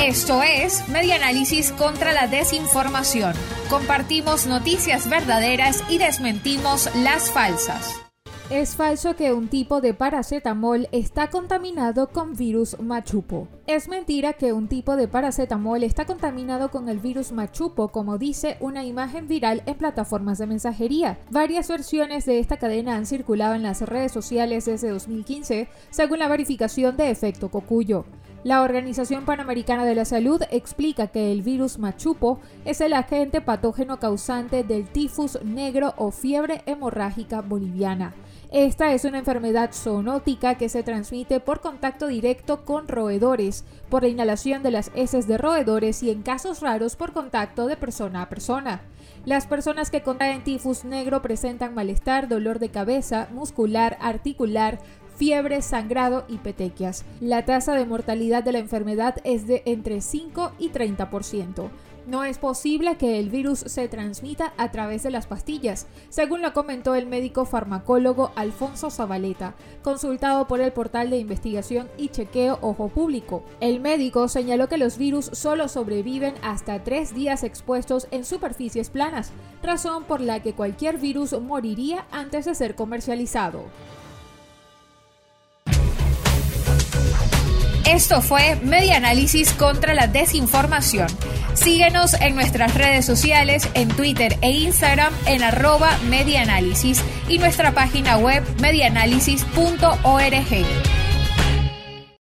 Esto es Media Análisis contra la Desinformación. Compartimos noticias verdaderas y desmentimos las falsas. Es falso que un tipo de paracetamol está contaminado con virus machupo. Es mentira que un tipo de paracetamol está contaminado con el virus machupo, como dice una imagen viral en plataformas de mensajería. Varias versiones de esta cadena han circulado en las redes sociales desde 2015, según la verificación de efecto cocuyo. La Organización Panamericana de la Salud explica que el virus machupo es el agente patógeno causante del tifus negro o fiebre hemorrágica boliviana. Esta es una enfermedad zoonótica que se transmite por contacto directo con roedores, por la inhalación de las heces de roedores y en casos raros por contacto de persona a persona. Las personas que contraen tifus negro presentan malestar, dolor de cabeza, muscular, articular, fiebre, sangrado y petequias. La tasa de mortalidad de la enfermedad es de entre 5 y 30%. No es posible que el virus se transmita a través de las pastillas, según lo comentó el médico farmacólogo Alfonso Zabaleta, consultado por el portal de investigación y chequeo Ojo Público. El médico señaló que los virus solo sobreviven hasta tres días expuestos en superficies planas, razón por la que cualquier virus moriría antes de ser comercializado. Esto fue Media Análisis contra la Desinformación. Síguenos en nuestras redes sociales, en Twitter e Instagram en arroba y nuestra página web medianálisis.org.